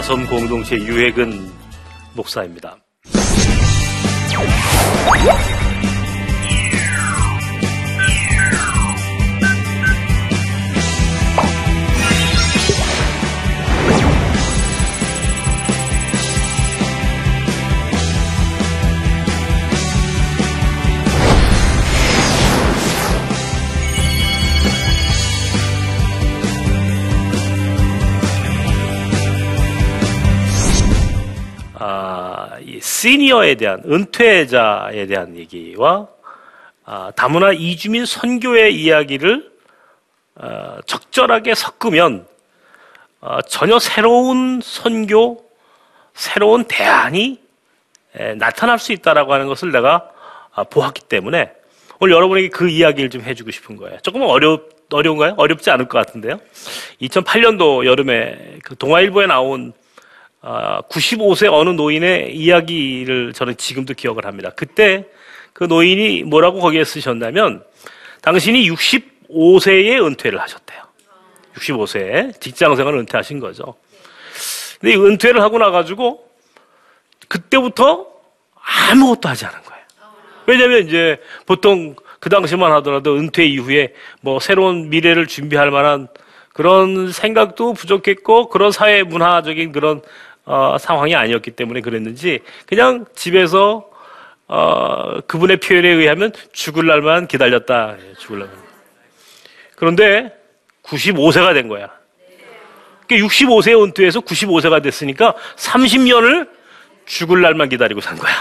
나섬 공동체 유해근 목사입니다. 시니어에 대한 은퇴자에 대한 얘기와 아, 다문화 이주민 선교의 이야기를 어, 적절하게 섞으면 어, 전혀 새로운 선교, 새로운 대안이 에, 나타날 수 있다라고 하는 것을 내가 아, 보았기 때문에 오늘 여러분에게 그 이야기를 좀 해주고 싶은 거예요. 조금 어려 어려운가요? 어렵지 않을 것 같은데요. 2008년도 여름에 그 동아일보에 나온 아, 95세 어느 노인의 이야기를 저는 지금도 기억을 합니다. 그때 그 노인이 뭐라고 거기에 쓰셨냐면 당신이 65세에 은퇴를 하셨대요. 65세에 직장생활 은퇴하신 거죠. 근데 이 은퇴를 하고 나가지고 그때부터 아무것도 하지 않은 거예요. 왜냐면 이제 보통 그 당시만 하더라도 은퇴 이후에 뭐 새로운 미래를 준비할 만한 그런 생각도 부족했고 그런 사회 문화적인 그런 어, 상황이 아니었기 때문에 그랬는지 그냥 집에서 어, 그분의 표현에 의하면 죽을 날만 기다렸다. 예, 죽을 날만. 그런데 95세가 된 거야. 그러니까 65세에 은퇴해서 95세가 됐으니까 30년을 죽을 날만 기다리고 산 거야.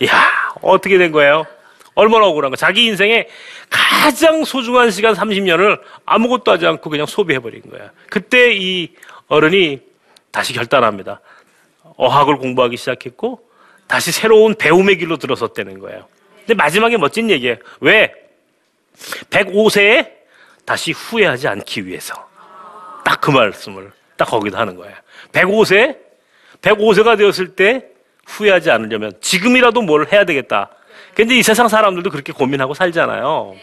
이야, 어떻게 된 거예요? 얼마나 억울한 거. 자기 인생에 가장 소중한 시간 30년을 아무것도 하지 않고 그냥 소비해버린 거야. 그때 이 어른이 다시 결단합니다. 어학을 공부하기 시작했고 다시 새로운 배움의 길로 들어섰다는 거예요. 근데 마지막에 멋진 얘기예요. 왜? 105세에 다시 후회하지 않기 위해서. 딱 그 말씀을 딱 거기다 하는 거예요. 105세, 105세가 되었을 때 후회하지 않으려면 지금이라도 뭘 해야 되겠다. 근데 이 세상 사람들도 그렇게 고민하고 살잖아요.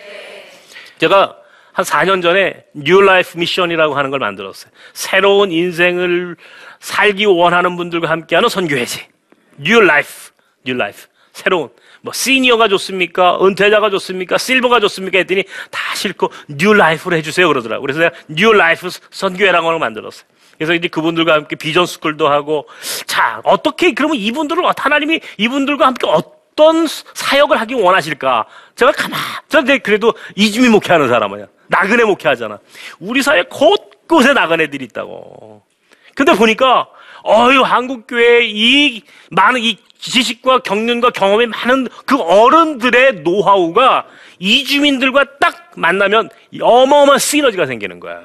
제가 한 4년 전에 New Life Mission이라고 하는 걸 만들었어요. 새로운 인생을 살기 원하는 분들과 함께하는 선교회지. New Life, New Life. 새로운 뭐 시니어가 좋습니까? 은퇴자가 좋습니까? 실버가 좋습니까? 했더니 다 싫고 New Life로 해주세요 그러더라고요. 그래서 내가 New Life 선교회라고 하는 걸 만들었어요. 그래서 이제 그분들과 함께 Vision School도 하고 자 어떻게 그러면 이분들을 하나님이 이분들과 함께 어떤 사역을 하기 원하실까? 제가 가만 저는 그래도 이주민 목회하는 사람이야. 나그네 목회하잖아. 우리 사회 곳곳에 나그네들이 있다고. 근데 보니까 어유 한국 교회 이 많은 이 지식과 경륜과 경험이 많은 그 어른들의 노하우가 이주민들과 딱 만나면 어마어마한 시너지가 생기는 거야.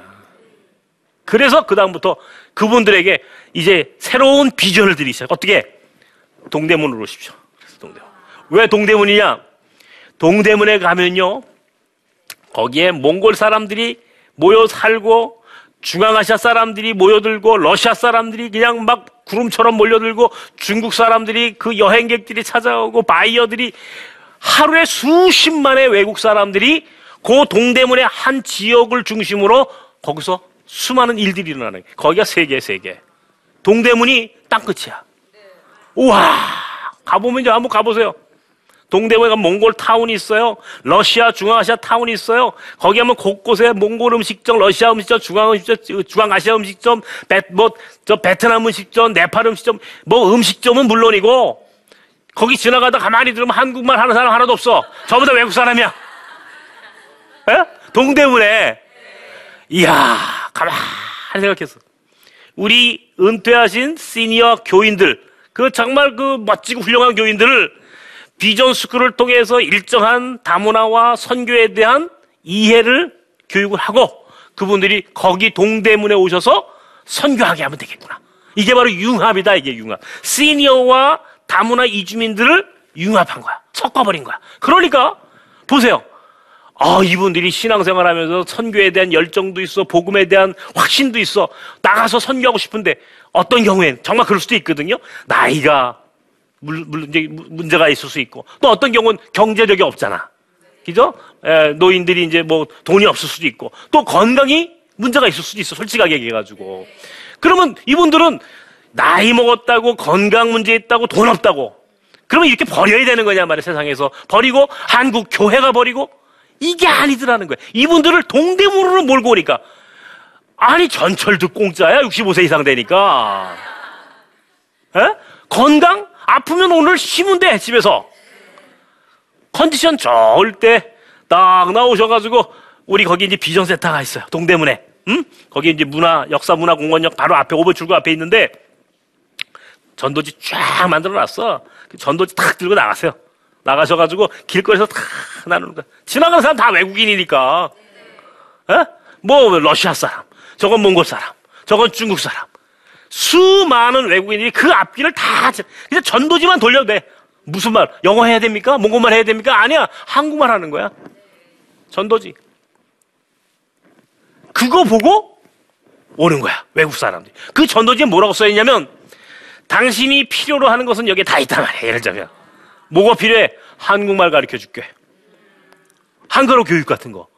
그래서 그 다음부터 그분들에게 이제 새로운 비전을 시작. 어떻게? 동대문으로 오십시오. 동대문. 왜 동대문이냐? 동대문에 가면요. 거기에 몽골 사람들이 모여 살고 중앙아시아 사람들이 모여들고 러시아 사람들이 그냥 막 구름처럼 몰려들고 중국 사람들이 그 여행객들이 찾아오고 바이어들이 하루에 수십만의 외국 사람들이 그 동대문의 한 지역을 중심으로 거기서 수많은 일들이 일어나는 거예요. 거기가 세계 세계. 동대문이 땅끝이야. 우와 가보면 이제 한번 가보세요. 동대문에 가면 몽골 타운이 있어요. 러시아, 중앙아시아 타운이 있어요. 거기 하면 곳곳에 몽골 음식점, 러시아 음식점, 중앙 음식점, 중앙아시아 음식점, 베, 뭐, 저 베트남 음식점, 네팔 음식점, 뭐 음식점은 물론이고, 거기 지나가다 가만히 들으면 한국말 하는 사람 하나도 없어. 전부 다 외국 사람이야. 에? 동대문에. 이야, 가만히 생각했어. 우리 은퇴하신 시니어 교인들, 그 정말 그 멋지고 훌륭한 교인들을 비전 스쿨을 통해서 일정한 다문화와 선교에 대한 이해를 교육을 하고 그분들이 거기 동대문에 오셔서 선교하게 하면 되겠구나. 이게 바로 융합이다, 이게 융합. 시니어와 다문화 이주민들을 융합한 거야. 섞어버린 거야. 그러니까, 보세요. 아, 이분들이 신앙생활 하면서 선교에 대한 열정도 있어, 복음에 대한 확신도 있어, 나가서 선교하고 싶은데, 어떤 경우엔 정말 그럴 수도 있거든요. 나이가 물, 물, 이제 문제가 있을 수 있고, 또 어떤 경우는 경제력이 없잖아. 그죠? 에, 노인들이 이제 뭐 돈이 없을 수도 있고, 또 건강이 문제가 있을 수도 있어. 솔직하게 얘기해가지고. 그러면 이분들은 나이 먹었다고, 건강 문제 있다고, 돈 없다고. 그러면 이렇게 버려야 되는 거냐 말이야, 세상에서. 버리고, 한국 교회가 버리고, 이게 아니더라는 거야. 이분들을 동대문으로 몰고 오니까. 아니, 전철도 공짜야, 65세 이상 되니까. 에? 건강? 아프면 오늘 쉬면 돼, 집에서. 컨디션 좋을 때 딱 나오셔가지고, 우리 거기 이제 비전센터가 있어요. 동대문에. 응? 거기 이제 문화, 역사 문화 공원역 바로 앞에, 오버 출구 앞에 있는데, 전도지 쫙 만들어 놨어. 그 전도지 탁 들고 나가세요. 나가셔가지고 길거리에서 탁 나누는 거야. 지나가는 사람 다 외국인이니까. 에? 뭐 러시아 사람, 저건 몽골 사람, 저건 중국 사람. 수많은 외국인들이 그 앞길을 다 그냥 전도지만 돌려도 돼. 무슨 말? 영어 해야 됩니까? 몽골말 해야 됩니까? 아니야. 한국말 하는 거야. 전도지. 그거 보고 오는 거야. 외국 사람들이. 그 전도지에 뭐라고 써 있냐면 당신이 필요로 하는 것은 여기에 다 있단 말이야. 예를 들자면. 뭐가 필요해? 한국말 가르쳐 줄게. 한글어 교육 같은 거.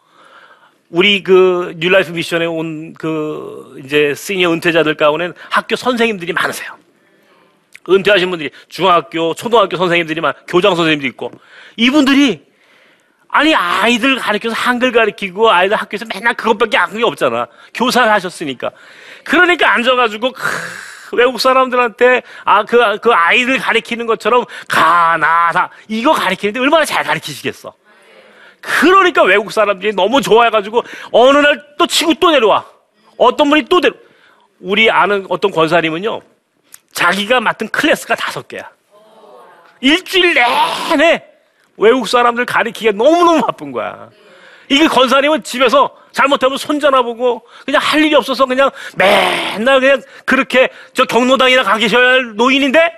우리 그 New Life Mission에 온 그 이제 시니어 은퇴자들 가운데는 학교 선생님들이 많으세요. 은퇴하신 분들이 중학교, 초등학교 선생님들이 많, 교장 선생님도 있고 이분들이 아니 아이들 가르쳐서 한글 가르치고 아이들 학교에서 맨날 그것밖에 안 그게 없잖아. 교사를 하셨으니까. 그러니까 앉아가지고 크, 외국 사람들한테 아그그 아이들 가르치는 것처럼 가나다 이거 가르치는데 얼마나 잘 가르치시겠어. 그러니까 외국 사람들이 너무 좋아해가지고 어느 날 또 치고 또 내려와. 어떤 분이 또 내려. 우리 아는 어떤 권사님은요. 자기가 맡은 클래스가 다섯 개야. 일주일 내내 외국 사람들 가리키기가 너무너무 바쁜 거야. 이게 권사님은 집에서 잘못하면 손자나 보고 그냥 할 일이 없어서 그냥 맨날 그냥 그렇게 저 경로당이나 가 계셔야 할 노인인데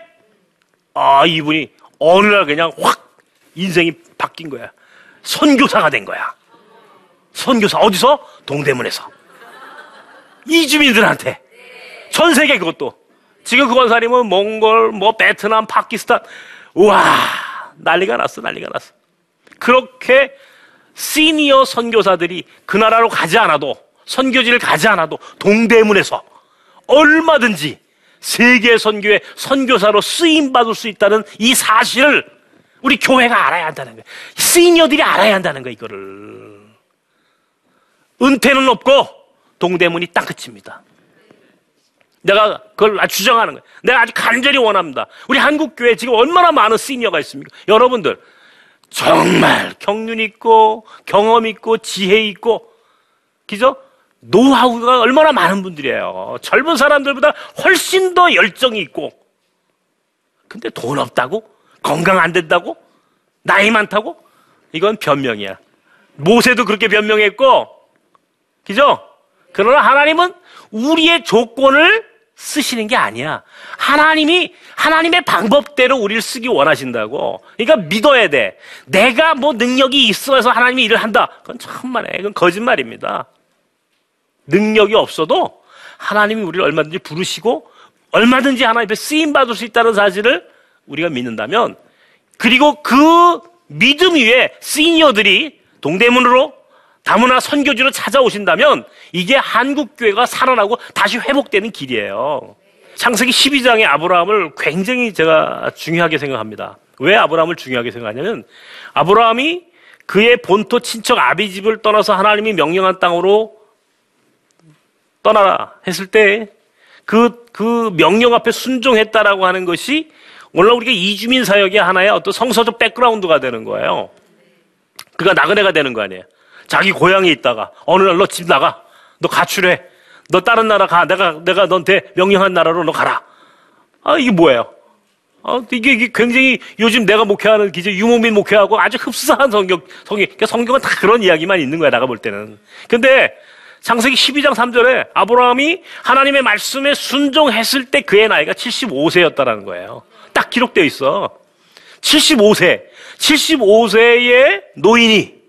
아 이분이 어느 날 그냥 확 인생이 바뀐 거야. 선교사가 된 거야. 선교사 어디서? 동대문에서. 이주민들한테 전 세계 그것도 지금 그 권사님은 몽골, 뭐 베트남, 파키스탄 우와 난리가 났어 난리가 났어. 그렇게 시니어 선교사들이 그 나라로 가지 않아도 선교지를 가지 않아도 동대문에서 얼마든지 세계 선교의 선교사로 쓰임 받을 수 있다는 이 사실을 우리 교회가 알아야 한다는 거예요. 시니어들이 알아야 한다는 거예요, 이거를. 은퇴는 없고 동대문이 딱 그칩니다. 내가 그걸 아주 주장하는 거예요. 내가 아주 간절히 원합니다. 우리 한국 교회 지금 얼마나 많은 시니어가 있습니까? 여러분들, 정말 경륜 있고, 경험 있고, 지혜 있고, 그죠? 노하우가 얼마나 많은 분들이에요. 젊은 사람들보다 훨씬 더 열정이 있고, 근데 돈 없다고? 건강 안 된다고? 나이 많다고? 이건 변명이야. 모세도 그렇게 변명했고, 그죠? 그러나 하나님은 우리의 조건을 쓰시는 게 아니야. 하나님이 하나님의 방법대로 우리를 쓰기 원하신다고. 그러니까 믿어야 돼. 내가 뭐 능력이 있어서 하나님이 일을 한다. 그건 천만에 그건 거짓말입니다. 능력이 없어도 하나님이 우리를 얼마든지 부르시고 얼마든지 하나님 앞에 쓰임 받을 수 있다는 사실을 우리가 믿는다면 그리고 그 믿음 위에 시니어들이 동대문으로 다문화 선교지로 찾아오신다면 이게 한국 교회가 살아나고 다시 회복되는 길이에요. 창세기 12장의 아브라함을 굉장히 제가 중요하게 생각합니다. 왜 아브라함을 중요하게 생각하냐면 아브라함이 그의 본토 친척 아비 집을 떠나서 하나님이 명령한 땅으로 떠나라 했을 때 그, 그 명령 앞에 순종했다라고 하는 것이 오늘 우리가 이주민 사역의 하나의 어떤 성서적 백그라운드가 되는 거예요. 그가 나그네가 되는 거 아니에요. 자기 고향에 있다가 어느 날 너 집 나가. 너 가출해. 너 다른 나라 가. 내가, 내가 너한테 명령한 나라로 너 가라. 아, 이게 뭐예요? 아, 이게, 이게 굉장히 요즘 내가 목회하는 기재 유목민 목회하고 아주 흡사한 성경, 성경, 그러니까 성경은 다 그런 이야기만 있는 거야, 내가 볼 때는. 근데 창세기 12장 3절에 아브라함이 하나님의 말씀에 순종했을 때 그의 나이가 75세였다라는 거예요. 딱 기록되어 있어. 75세. 75세의 노인이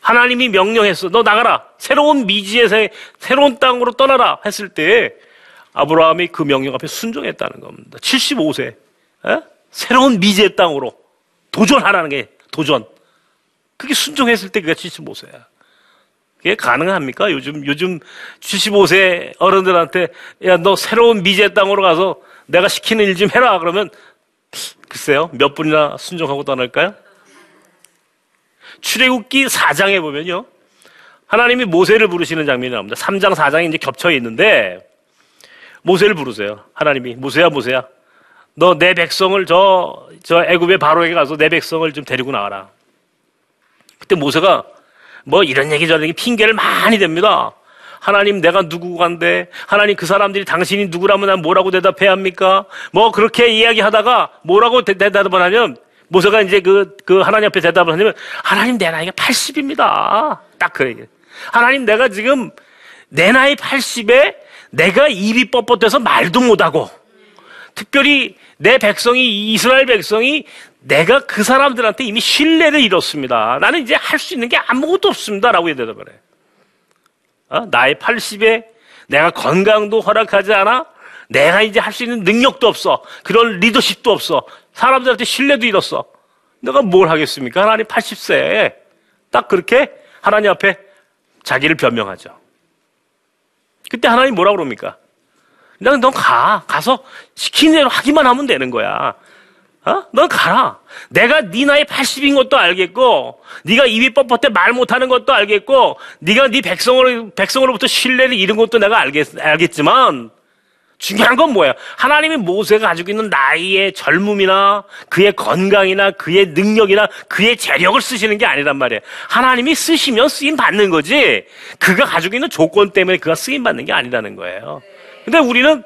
하나님이 명령했어. 너 나가라. 새로운 미지의 새로운 땅으로 떠나라. 했을 때 아브라함이 그 명령 앞에 순종했다는 겁니다. 75세. 에? 새로운 미지의 땅으로 도전하라는 게 도전. 그게 순종했을 때 그가 75세야. 그게 가능합니까? 요즘, 요즘 75세 어른들한테, 야, 너 새로운 미제 땅으로 가서 내가 시키는 일 좀 해라. 그러면, 글쎄요, 몇 분이나 순종하고 떠날까요? 출애굽기 4장에 보면요. 하나님이 모세를 부르시는 장면이 나옵니다. 3장, 4장이 이제 겹쳐 있는데, 모세를 부르세요. 하나님이. 모세야, 모세야. 너 내 백성을 저, 저 애굽의 바로에게 가서 내 백성을 좀 데리고 나와라. 그때 모세가 뭐 이런 얘기 저런 얘기 핑계를 많이 댑니다. 하나님 내가 누구간데 하나님 그 사람들이 당신이 누구라면 난 뭐라고 대답해야 합니까? 뭐 그렇게 이야기하다가 뭐라고 대, 답을 하냐면 모세가 이제 그, 그 하나님 앞에 대답을 하냐면 하나님 내 나이가 80입니다. 딱 그래. 하나님 내가 지금 내 나이 80에 내가 입이 뻣뻣해서 말도 못하고 특별히 내 백성이 이스라엘 백성이 내가 그 사람들한테 이미 신뢰를 잃었습니다. 나는 이제 할 수 있는 게 아무것도 없습니다. 라고 대답을 해. 어? 나의 80에 내가 건강도 허락하지 않아? 내가 이제 할 수 있는 능력도 없어. 그런 리더십도 없어. 사람들한테 신뢰도 잃었어. 내가 뭘 하겠습니까? 하나님 80세에 딱 그렇게 하나님 앞에 자기를 변명하죠. 그때 하나님 뭐라고 그럽니까? 그냥 넌 가. 가서 시키는 대로 하기만 하면 되는 거야. 어? 넌 가라. 내가 네 나이 80인 것도 알겠고, 네가 입이 뻣뻣해 말 못하는 것도 알겠고, 네가 네 백성으로 백성으로부터 신뢰를 잃은 것도 내가 알겠, 알겠지만 중요한 건 뭐예요? 하나님이 모세가 가지고 있는 나이의 젊음이나 그의 건강이나 그의 능력이나 그의 재력을 쓰시는 게 아니란 말이에요. 하나님이 쓰시면 쓰임 받는 거지. 그가 가지고 있는 조건 때문에 그가 쓰임 받는 게 아니라는 거예요. 근데 우리는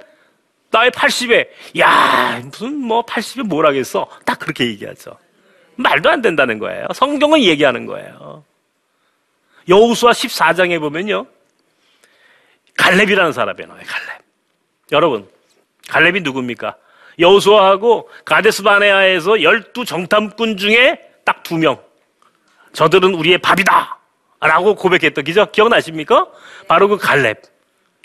나의 80에, 야, 무슨 뭐 80에 뭘 하겠어? 딱 그렇게 얘기하죠. 말도 안 된다는 거예요. 성경은 얘기하는 거예요. 여우수와 14장에 보면요. 갈렙이라는 사람이 나와요, 갈렙. 여러분, 갈렙이 누굽니까? 여우수아하고 가데스 바네아에서 열두 정탐꾼 중에 딱 두 명. 저들은 우리의 밥이다! 라고 고백했던 기죠? 기억나십니까? 바로 그 갈렙.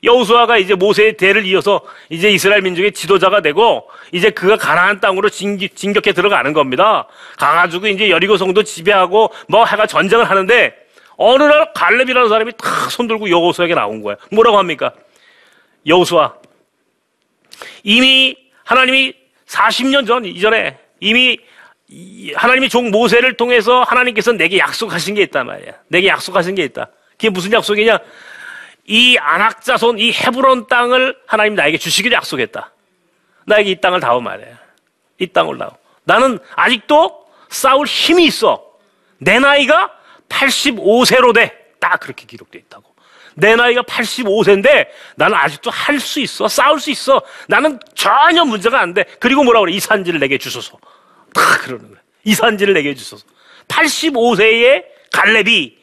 여우수아가 이제 모세의 대를 이어서 이제 이스라엘 민족의 지도자가 되고 이제 그가 가나안 땅으로 진격해 들어가는 겁니다. 가가지고 이제 여리고 성도 지배하고 뭐 해가 전쟁을 하는데 어느 날 갈렙이라는 사람이 탁 손들고 여우수아에게 나온 거예요. 뭐라고 합니까? 여우수아 이미 하나님이 40년 전 이전에 이미 하나님이 종 모세를 통해서 하나님께서 내게 약속하신 게 있단 말이야. 내게 약속하신 게 있다. 그게 무슨 약속이냐? 이 안악자손, 이 헤브론 땅을 하나님 나에게 주시기를 약속했다. 나에게 이 땅을 다오 말이야. 이 땅을 다오. 나는 아직도 싸울 힘이 있어. 내 나이가 85세로 돼. 딱 그렇게 기록되어 있다고. 내 나이가 85세인데 나는 아직도 할 수 있어. 싸울 수 있어. 나는 전혀 문제가 안 돼. 그리고 뭐라 그래? 이 산지를 내게 주소서. 다 그러는 거야. 이 산지를 내게 주소서. 85세의 갈렙이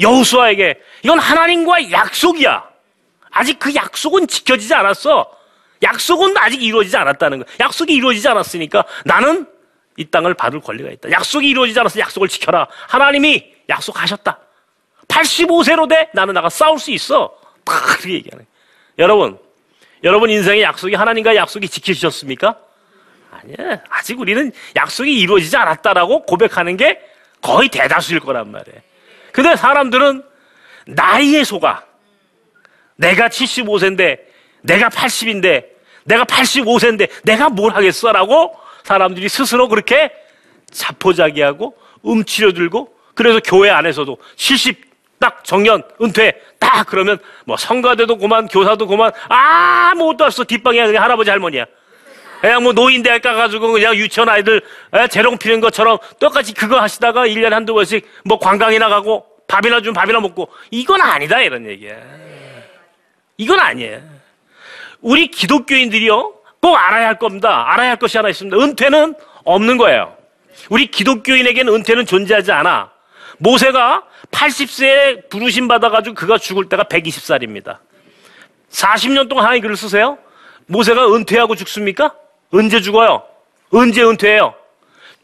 여우수아에게 이건 하나님과 약속이야. 아직 그 약속은 지켜지지 않았어. 약속은 아직 이루어지지 않았다는 거야. 약속이 이루어지지 않았으니까 나는 이 땅을 받을 권리가 있다. 약속이 이루어지지 않았어. 약속을 지켜라. 하나님이 약속하셨다. 85세로 돼? 나는 나가 싸울 수 있어. 다 그렇게 얘기하는 여러분, 여러분 인생의 약속이 하나님과 약속이 지켜지셨습니까? 아니야. 아직 우리는 약속이 이루어지지 않았다라고 고백하는 게 거의 대다수일 거란 말이에요. 근데 사람들은 나이에 속아. 내가 75세인데, 내가 80인데, 내가 85세인데, 내가 뭘 하겠어? 라고 사람들이 스스로 그렇게 자포자기하고 음치려 들고 그래서 교회 안에서도 70 딱 정년 은퇴 딱 그러면 뭐 성가대도 고만 교사도 고만 아무것도 없어 뒷방에 그냥 할아버지 할머니야 그냥 뭐 노인대학 가가지고 그냥 유치원 아이들 에, 재롱 피는 것처럼 똑같이 그거 하시다가 1년에 한두 번씩 뭐 관광이나 가고 밥이나 좀 밥이나 먹고 이건 아니다 이런 얘기야 이건 아니에요 우리 기독교인들이요 꼭 알아야 할 겁니다 알아야 할 것이 하나 있습니다 은퇴는 없는 거예요 우리 기독교인에게는 은퇴는 존재하지 않아 모세가 80세에 부르심 받아가지고 그가 죽을 때가 120살입니다. 40년 동안 하나님 글을 쓰세요? 모세가 은퇴하고 죽습니까? 언제 죽어요? 언제 은퇴해요?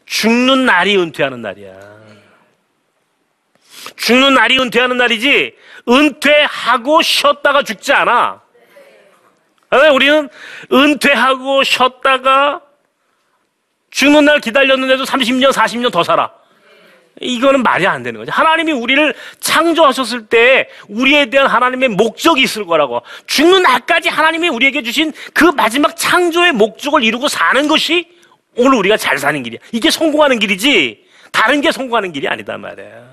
죽는 날이 은퇴하는 날이야. 죽는 날이 은퇴하는 날이지, 은퇴하고 쉬었다가 죽지 않아. 왜 우리는 은퇴하고 쉬었다가 죽는 날 기다렸는데도 30년, 40년 더 살아. 이거는 말이 안 되는 거죠. 하나님이 우리를 창조하셨을 때 우리에 대한 하나님의 목적이 있을 거라고. 죽는 날까지 하나님이 우리에게 주신 그 마지막 창조의 목적을 이루고 사는 것이 오늘 우리가 잘 사는 길이야. 이게 성공하는 길이지 다른 게 성공하는 길이 아니다 말이야.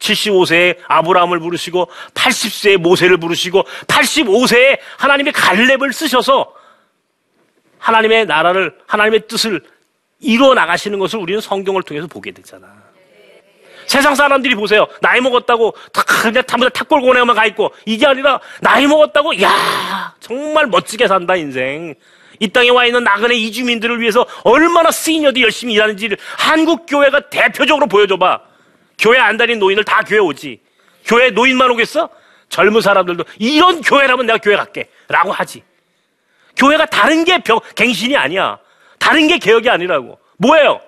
75세에 아브라함을 부르시고 80세에 모세를 부르시고 85세에 하나님의 갈렙을 쓰셔서 하나님의 나라를 하나님의 뜻을 이루어 나가시는 것을 우리는 성경을 통해서 보게 되잖아. 세상 사람들이 보세요. 나이 먹었다고 다 그냥 탑니다 탑골고네만 가 있고 이게 아니라 나이 먹었다고 야 정말 멋지게 산다 인생. 이 땅에 와 있는 나그네 이주민들을 위해서 얼마나 시니어들이 열심히 일하는지를 한국 교회가 대표적으로 보여줘봐. 교회 안 다니는 노인들 다 교회 오지. 교회 노인만 오겠어? 젊은 사람들도 이런 교회라면 내가 교회 갈게. 라고 하지. 교회가 다른 게 병, 갱신이 아니야. 다른 게 개혁이 아니라고. 뭐예요?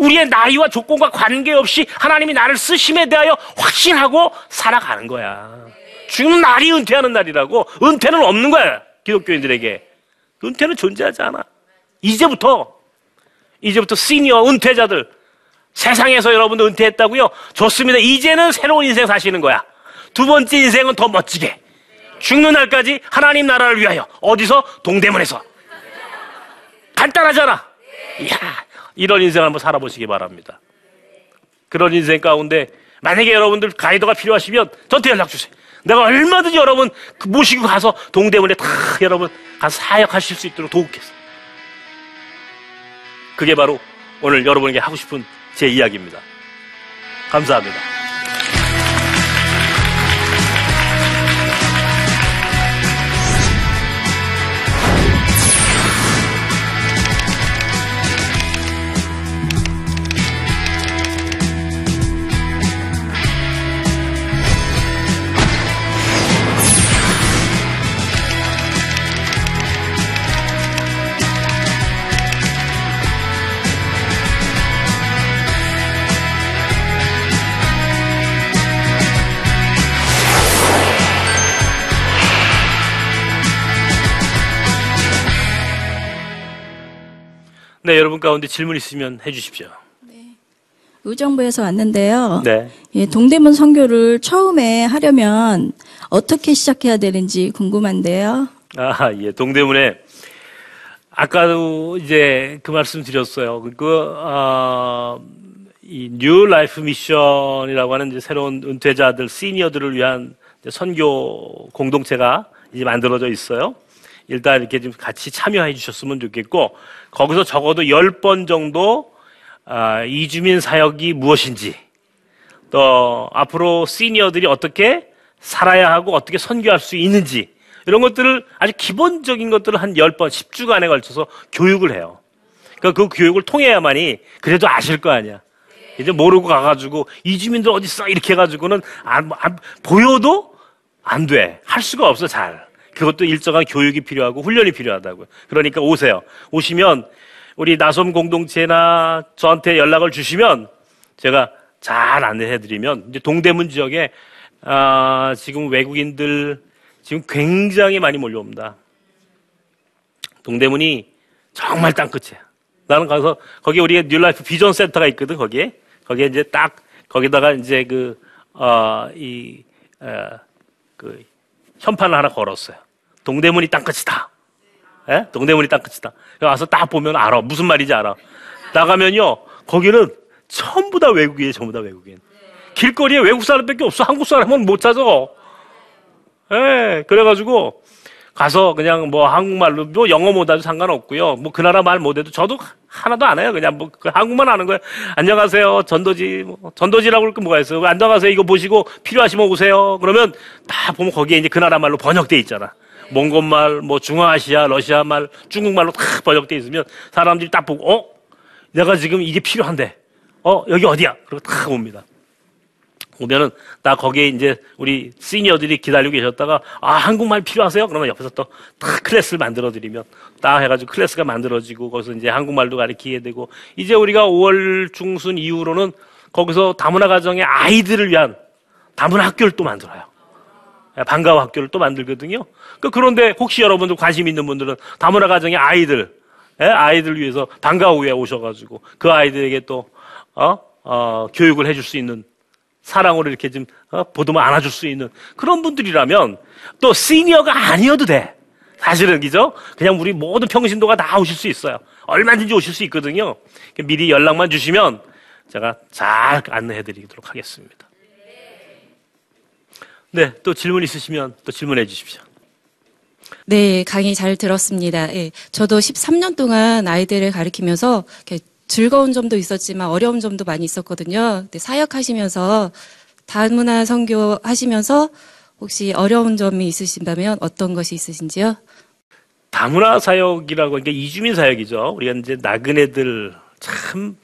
우리의 나이와 조건과 관계없이 하나님이 나를 쓰심에 대하여 확신하고 살아가는 거야. 죽는 날이 은퇴하는 날이라고. 은퇴는 없는 거야. 기독교인들에게. 은퇴는 존재하지 않아. 이제부터, 이제부터 시니어 은퇴자들, 세상에서 여러분도 은퇴했다고요? 좋습니다. 이제는 새로운 인생 사시는 거야. 두 번째 인생은 더 멋지게. 죽는 날까지 하나님 나라를 위하여. 어디서? 동대문에서. 간단하잖아. 이야, 이런 인생 한번 살아보시기 바랍니다. 그런 인생 가운데 만약에 여러분들 가이드가 필요하시면 저한테 연락 주세요. 내가 얼마든지 여러분 그 모시고 가서 동대문에 다 여러분 가서 사역하실 수 있도록 도우겠습니다. 그게 바로 오늘 여러분에게 하고 싶은 제 이야기입니다. 감사합니다. 네, 여러분 가운데 질문 있으면 해주십시오. 의정부에서 왔는데요. 네. 예, 동대문 선교를 처음에 하려면 어떻게 시작해야 되는지 궁금한데요. 아, 예. 동대문에 아까도 이제 그 말씀 드렸어요. 그, 아, 이뉴 라이프 미션이라고 하는 이제 새로운 은퇴자들, 시니어들을 위한 선교 공동체가 이제 만들어져 있어요. 일단 이렇게 좀 같이 참여해 주셨으면 좋겠고, 거기서 적어도 10번 정도, 아, 이주민 사역이 무엇인지, 또 앞으로 시니어들이 어떻게 살아야 하고 어떻게 선교할 수 있는지 이런 것들을 아주 기본적인 것들을 한 10번, 10주간에 걸쳐서 교육을 해요. 그러니까 그 교육을 통해야만이 그래도 아실 거 아니야. 이제 모르고 가가지고 이주민들 어디 있어 이렇게 해가지고는 안, 안- 보여도 안 돼. 할 수가 없어 잘. 그것도 일정한 교육이 필요하고 훈련이 필요하다고요. 그러니까 오세요. 오시면 우리 나섬 공동체나 저한테 연락을 주시면 제가 잘 안내해드리면 이제 동대문 지역에 아, 지금 외국인들 지금 굉장히 많이 몰려옵니다. 동대문이 정말 땅끝이야. 나는 가서 거기 우리가 New Life Vision Center가 있거든 거기에 거기에 이제 딱 거기다가 이제 그 어, 이, 어, 그 현판을 하나 걸었어요. 동대문이 땅끝이다. 예? 동대문이 땅끝이다. 와서 딱 보면 알아. 무슨 말인지 알아. 나가면요. 거기는 전부 다 외국인이에요. 전부 다 외국인. 길거리에 외국 사람밖에 없어. 한국 사람은 못 찾아. 예. 그래가지고 가서 그냥 뭐 한국말로 뭐 영어 못해도 상관없고요. 뭐 그 나라 말 못해도 저도 하나도 안 해요. 그냥 뭐 그 한국말 하는 거예요. 안녕하세요. 전도지 뭐 전도지라고 그럴 게 뭐가 있어요. 안녕하세요. 이거 보시고 필요하시면 오세요. 그러면 다 보면 거기에 이제 그 나라 말로 번역돼 있잖아. 몽골말, 뭐 중앙아시아, 러시아 말, 중국말로 다 번역돼 있으면 사람들이 딱 보고 어 내가 지금 이게 필요한데 어 여기 어디야? 그리고 다 옵니다. 오면은 나 거기에 이제 우리 시니어들이 기다리고 계셨다가 아 한국말 필요하세요? 그러면 옆에서 또 딱 클래스를 만들어 드리면 딱 해가지고 클래스가 만들어지고 거기서 이제 한국말도 가르치게 되고 이제 우리가 5월 중순 이후로는 거기서 다문화 가정의 아이들을 위한 다문화 학교를 또 만들어요. 예, 방과후 학교를 또 만들거든요. 그 그런데 혹시 여러분들 관심 있는 분들은 다문화 가정의 아이들, 예, 아이들 위해서 방과후에 오셔가지고 그 아이들에게 또 어, 어, 교육을 해줄 수 있는 사랑으로 이렇게 좀 어, 보듬어 안아줄 수 있는 그런 분들이라면 또 시니어가 아니어도 돼. 사실은 그죠? 그냥 우리 모든 평신도가 다 오실 수 있어요. 얼마든지 오실 수 있거든요. 미리 연락만 주시면 제가 잘 안내해드리도록 하겠습니다. 네, 또 질문 있으시면 또 질문해 주십시오. 네, 강의 잘 들었습니다. 예, 저도 13년 동안 아이들을 가르치면서 즐거운 점도 있었지만 어려운 점도 많이 있었거든요. 근데 사역하시면서 다문화 선교 하시면서 혹시 어려운 점이 있으신다면 어떤 것이 있으신지요? 다문화 사역이라고 하니까 이주민 사역이죠. 우리가 이제 나그네들 참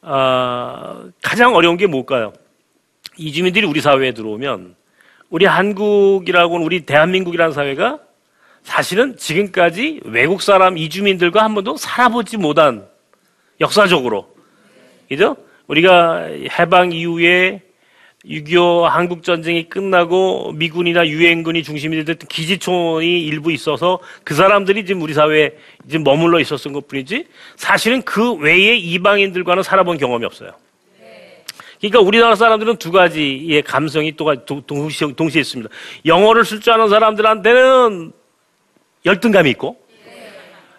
아, 가장 어려운 게 뭘까요? 이주민들이 우리 사회에 들어오면 우리 한국이라고는 우리 대한민국이라는 사회가 사실은 지금까지 외국 사람 이주민들과 한 번도 살아보지 못한 역사적으로 그죠? 우리가 해방 이후에 6.25 한국 전쟁이 끝나고 미군이나 유엔군이 중심이 됐던 기지촌이 일부 있어서 그 사람들이 지금 우리 사회에 지금 머물러 있었던 것 뿐이지 사실은 그 외에 이방인들과는 살아본 경험이 없어요. 그러니까 우리나라 사람들은 두 가지의 감성이 또 동시에 있습니다. 영어를 쓸 줄 아는 사람들한테는 열등감이 있고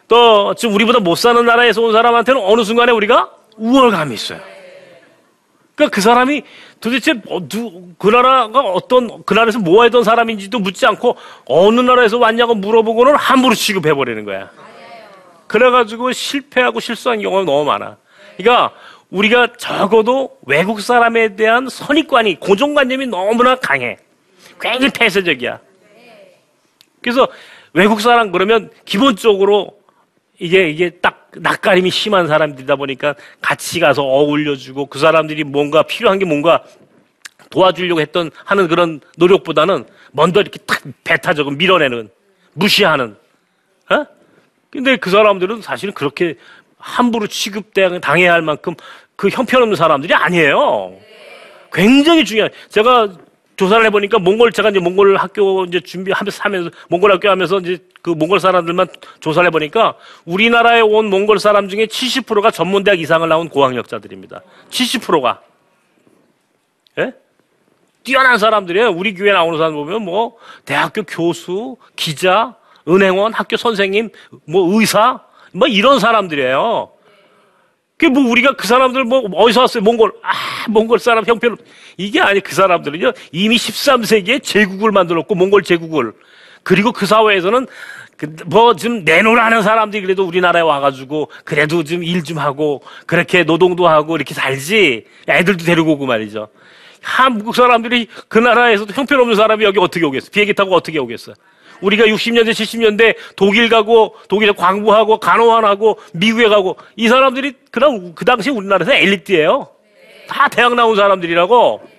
또 지금 우리보다 못 사는 나라에서 온 사람한테는 어느 순간에 우리가 우월감이 있어요. 그러니까 그 사람이 도대체 어, 누, 그 나라가 어떤 그 나라에서 뭐 하던 사람인지도 묻지 않고 어느 나라에서 왔냐고 물어보고는 함부로 취급해 버리는 거야. 그래가지고 실패하고 실수한 경우가 너무 많아. 그러니까 우리가 적어도 외국 사람에 대한 선입관이 고정관념이 너무나 강해. 굉장히 폐쇄적이야. 그래서 외국 사람 그러면 기본적으로 이게 이게 딱 낯가림이 심한 사람들이다 보니까 같이 가서 어울려주고 그 사람들이 뭔가 필요한 게 뭔가 도와주려고 했던 하는 그런 노력보다는 먼저 이렇게 탁 배타적으로 밀어내는 무시하는 어? 근데 그 사람들은 사실은 그렇게 함부로 취급대 당해야 할 만큼 그 형편없는 사람들이 아니에요. 굉장히 중요한. 제가 조사를 해보니까 몽골 제가 이제 몽골 학교 이제 준비하면서 하면서 몽골 학교 하면서 이제 그 몽골 사람들만 조사를 해보니까 우리나라에 온 몽골 사람 중에 70%가 전문대학 이상을 나온 고학력자들입니다. 70%가. 예? 뛰어난 사람들이에요. 우리 교회 나오는 사람 보면 뭐 대학교 교수, 기자, 은행원, 학교 선생님, 뭐 의사, 뭐 이런 사람들이에요. 그뭐 우리가 그 사람들 뭐 어디서 왔어요? 몽골. 아, 몽골 사람 형편 이게 아니 그 사람들은요. 이미 13세기에 제국을 만들었고 몽골 제국을 그리고 그 사회에서는 뭐좀 내놓으라는 사람들이 그래도 우리나라에 와가지고 그래도 좀 일좀 하고 그렇게 노동도 하고 이렇게 살지 애들도 데리고 오고 말이죠. 한국 사람들이 그 나라에서도 형편없는 사람이 여기 어떻게 오겠어? 비행기 타고 어떻게 오겠어? 우리가 60년대, 70년대 독일 가고 독일에 광부하고 간호원하고 미국에 가고 이 사람들이 그냥 그 당시 우리나라에서 엘리트예요. 다 대학 나온 사람들이라고.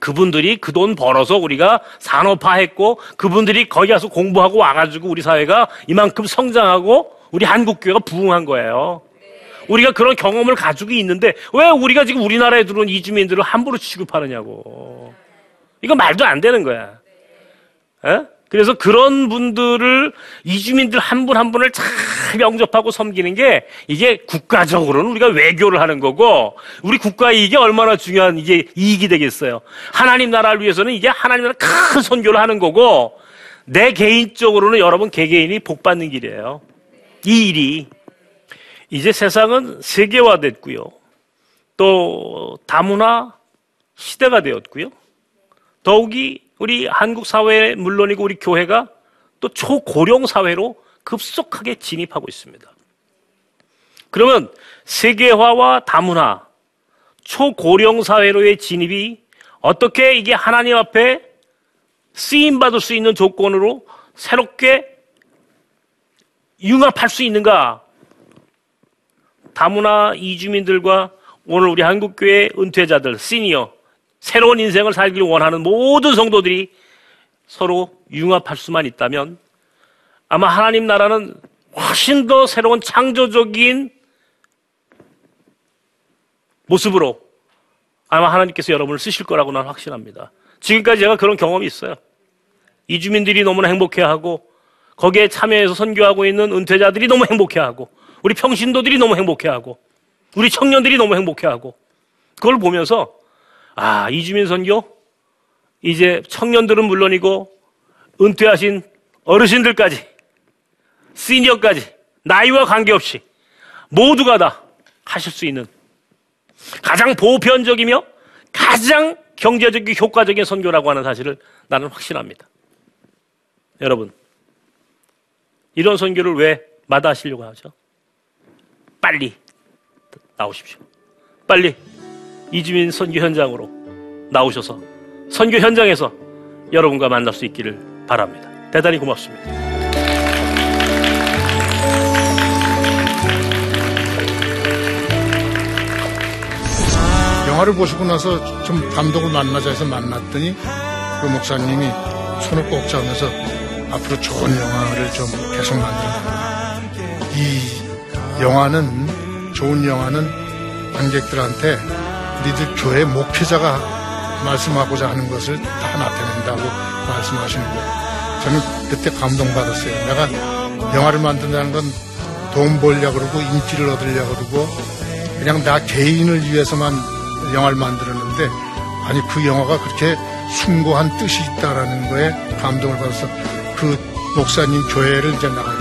그분들이 그 돈 벌어서 우리가 산업화했고 그분들이 거기 가서 공부하고 와가지고 우리 사회가 이만큼 성장하고 우리 한국 교회가 부흥한 거예요. 우리가 그런 경험을 가지고 있는데 왜 우리가 지금 우리나라에 들어온 이주민들을 함부로 취급하느냐고. 이거 말도 안 되는 거야. 에? 그래서 그런 분들을 이주민들 한분한 분을 잘 영접하고 섬기는 게 이게 국가적으로는 우리가 외교를 하는 거고 우리 국가 이익이 얼마나 중요한 이게 이익이 되겠어요. 하나님 나라를 위해서는 이게 하나님 나라 큰 선교를 하는 거고 내 개인적으로는 여러분 개개인이 복 받는 길이에요. 이 일이 이제 세상은 세계화됐고요. 또 다문화 시대가 되었고요. 더욱이 우리 한국 사회 물론이고 우리 교회가 또 초고령 사회로 급속하게 진입하고 있습니다. 그러면 세계화와 다문화, 초고령 사회로의 진입이 어떻게 이게 하나님 앞에 쓰임 받을 수 있는 조건으로 새롭게 융합할 수 있는가? 다문화 이주민들과 오늘 우리 한국교회 은퇴자들, 시니어, 새로운 인생을 살기를 원하는 모든 성도들이 서로 융합할 수만 있다면 아마 하나님 나라는 훨씬 더 새로운 창조적인 모습으로 아마 하나님께서 여러분을 쓰실 거라고 나는 확신합니다. 지금까지 제가 그런 경험이 있어요. 이주민들이 너무나 행복해하고 거기에 참여해서 선교하고 있는 은퇴자들이 너무 행복해하고 우리 평신도들이 너무 행복해하고 우리 청년들이 너무 행복해하고 그걸 보면서 아 이주민 선교 이제 청년들은 물론이고 은퇴하신 어르신들까지 시니어까지 나이와 관계없이 모두가 다 하실 수 있는 가장 보편적이며 가장 경제적이고 효과적인 선교라고 하는 사실을 나는 확신합니다. 여러분, 이런 선교를 왜 마다하시려고 하죠? 빨리 나오십시오. 빨리 이주민 선교 현장으로 나오셔서 선교 현장에서 여러분과 만날 수 있기를 바랍니다. 대단히 고맙습니다. 영화를 보시고 나서 좀 감독을 만나자 해서 만났더니 그 목사님이 손을 꼭 잡으면서 앞으로 좋은 영화를 좀 계속 만들어라. 이 영화는 좋은 영화는 관객들한테 우리들 교회 목회자가 말씀하고자 하는 것을 다 나타낸다고 말씀하시는 거. 저는 그때 감동받았어요. 내가 영화를 만든다는 건 돈 벌려고 그러고 인기를 얻으려고 그러고 그냥 나 개인을 위해서만 영화를 만들었는데 아니 그 영화가 그렇게 숭고한 뜻이 있다라는 거에 감동을 받아서 그 목사님 교회를 이제 시작했어요.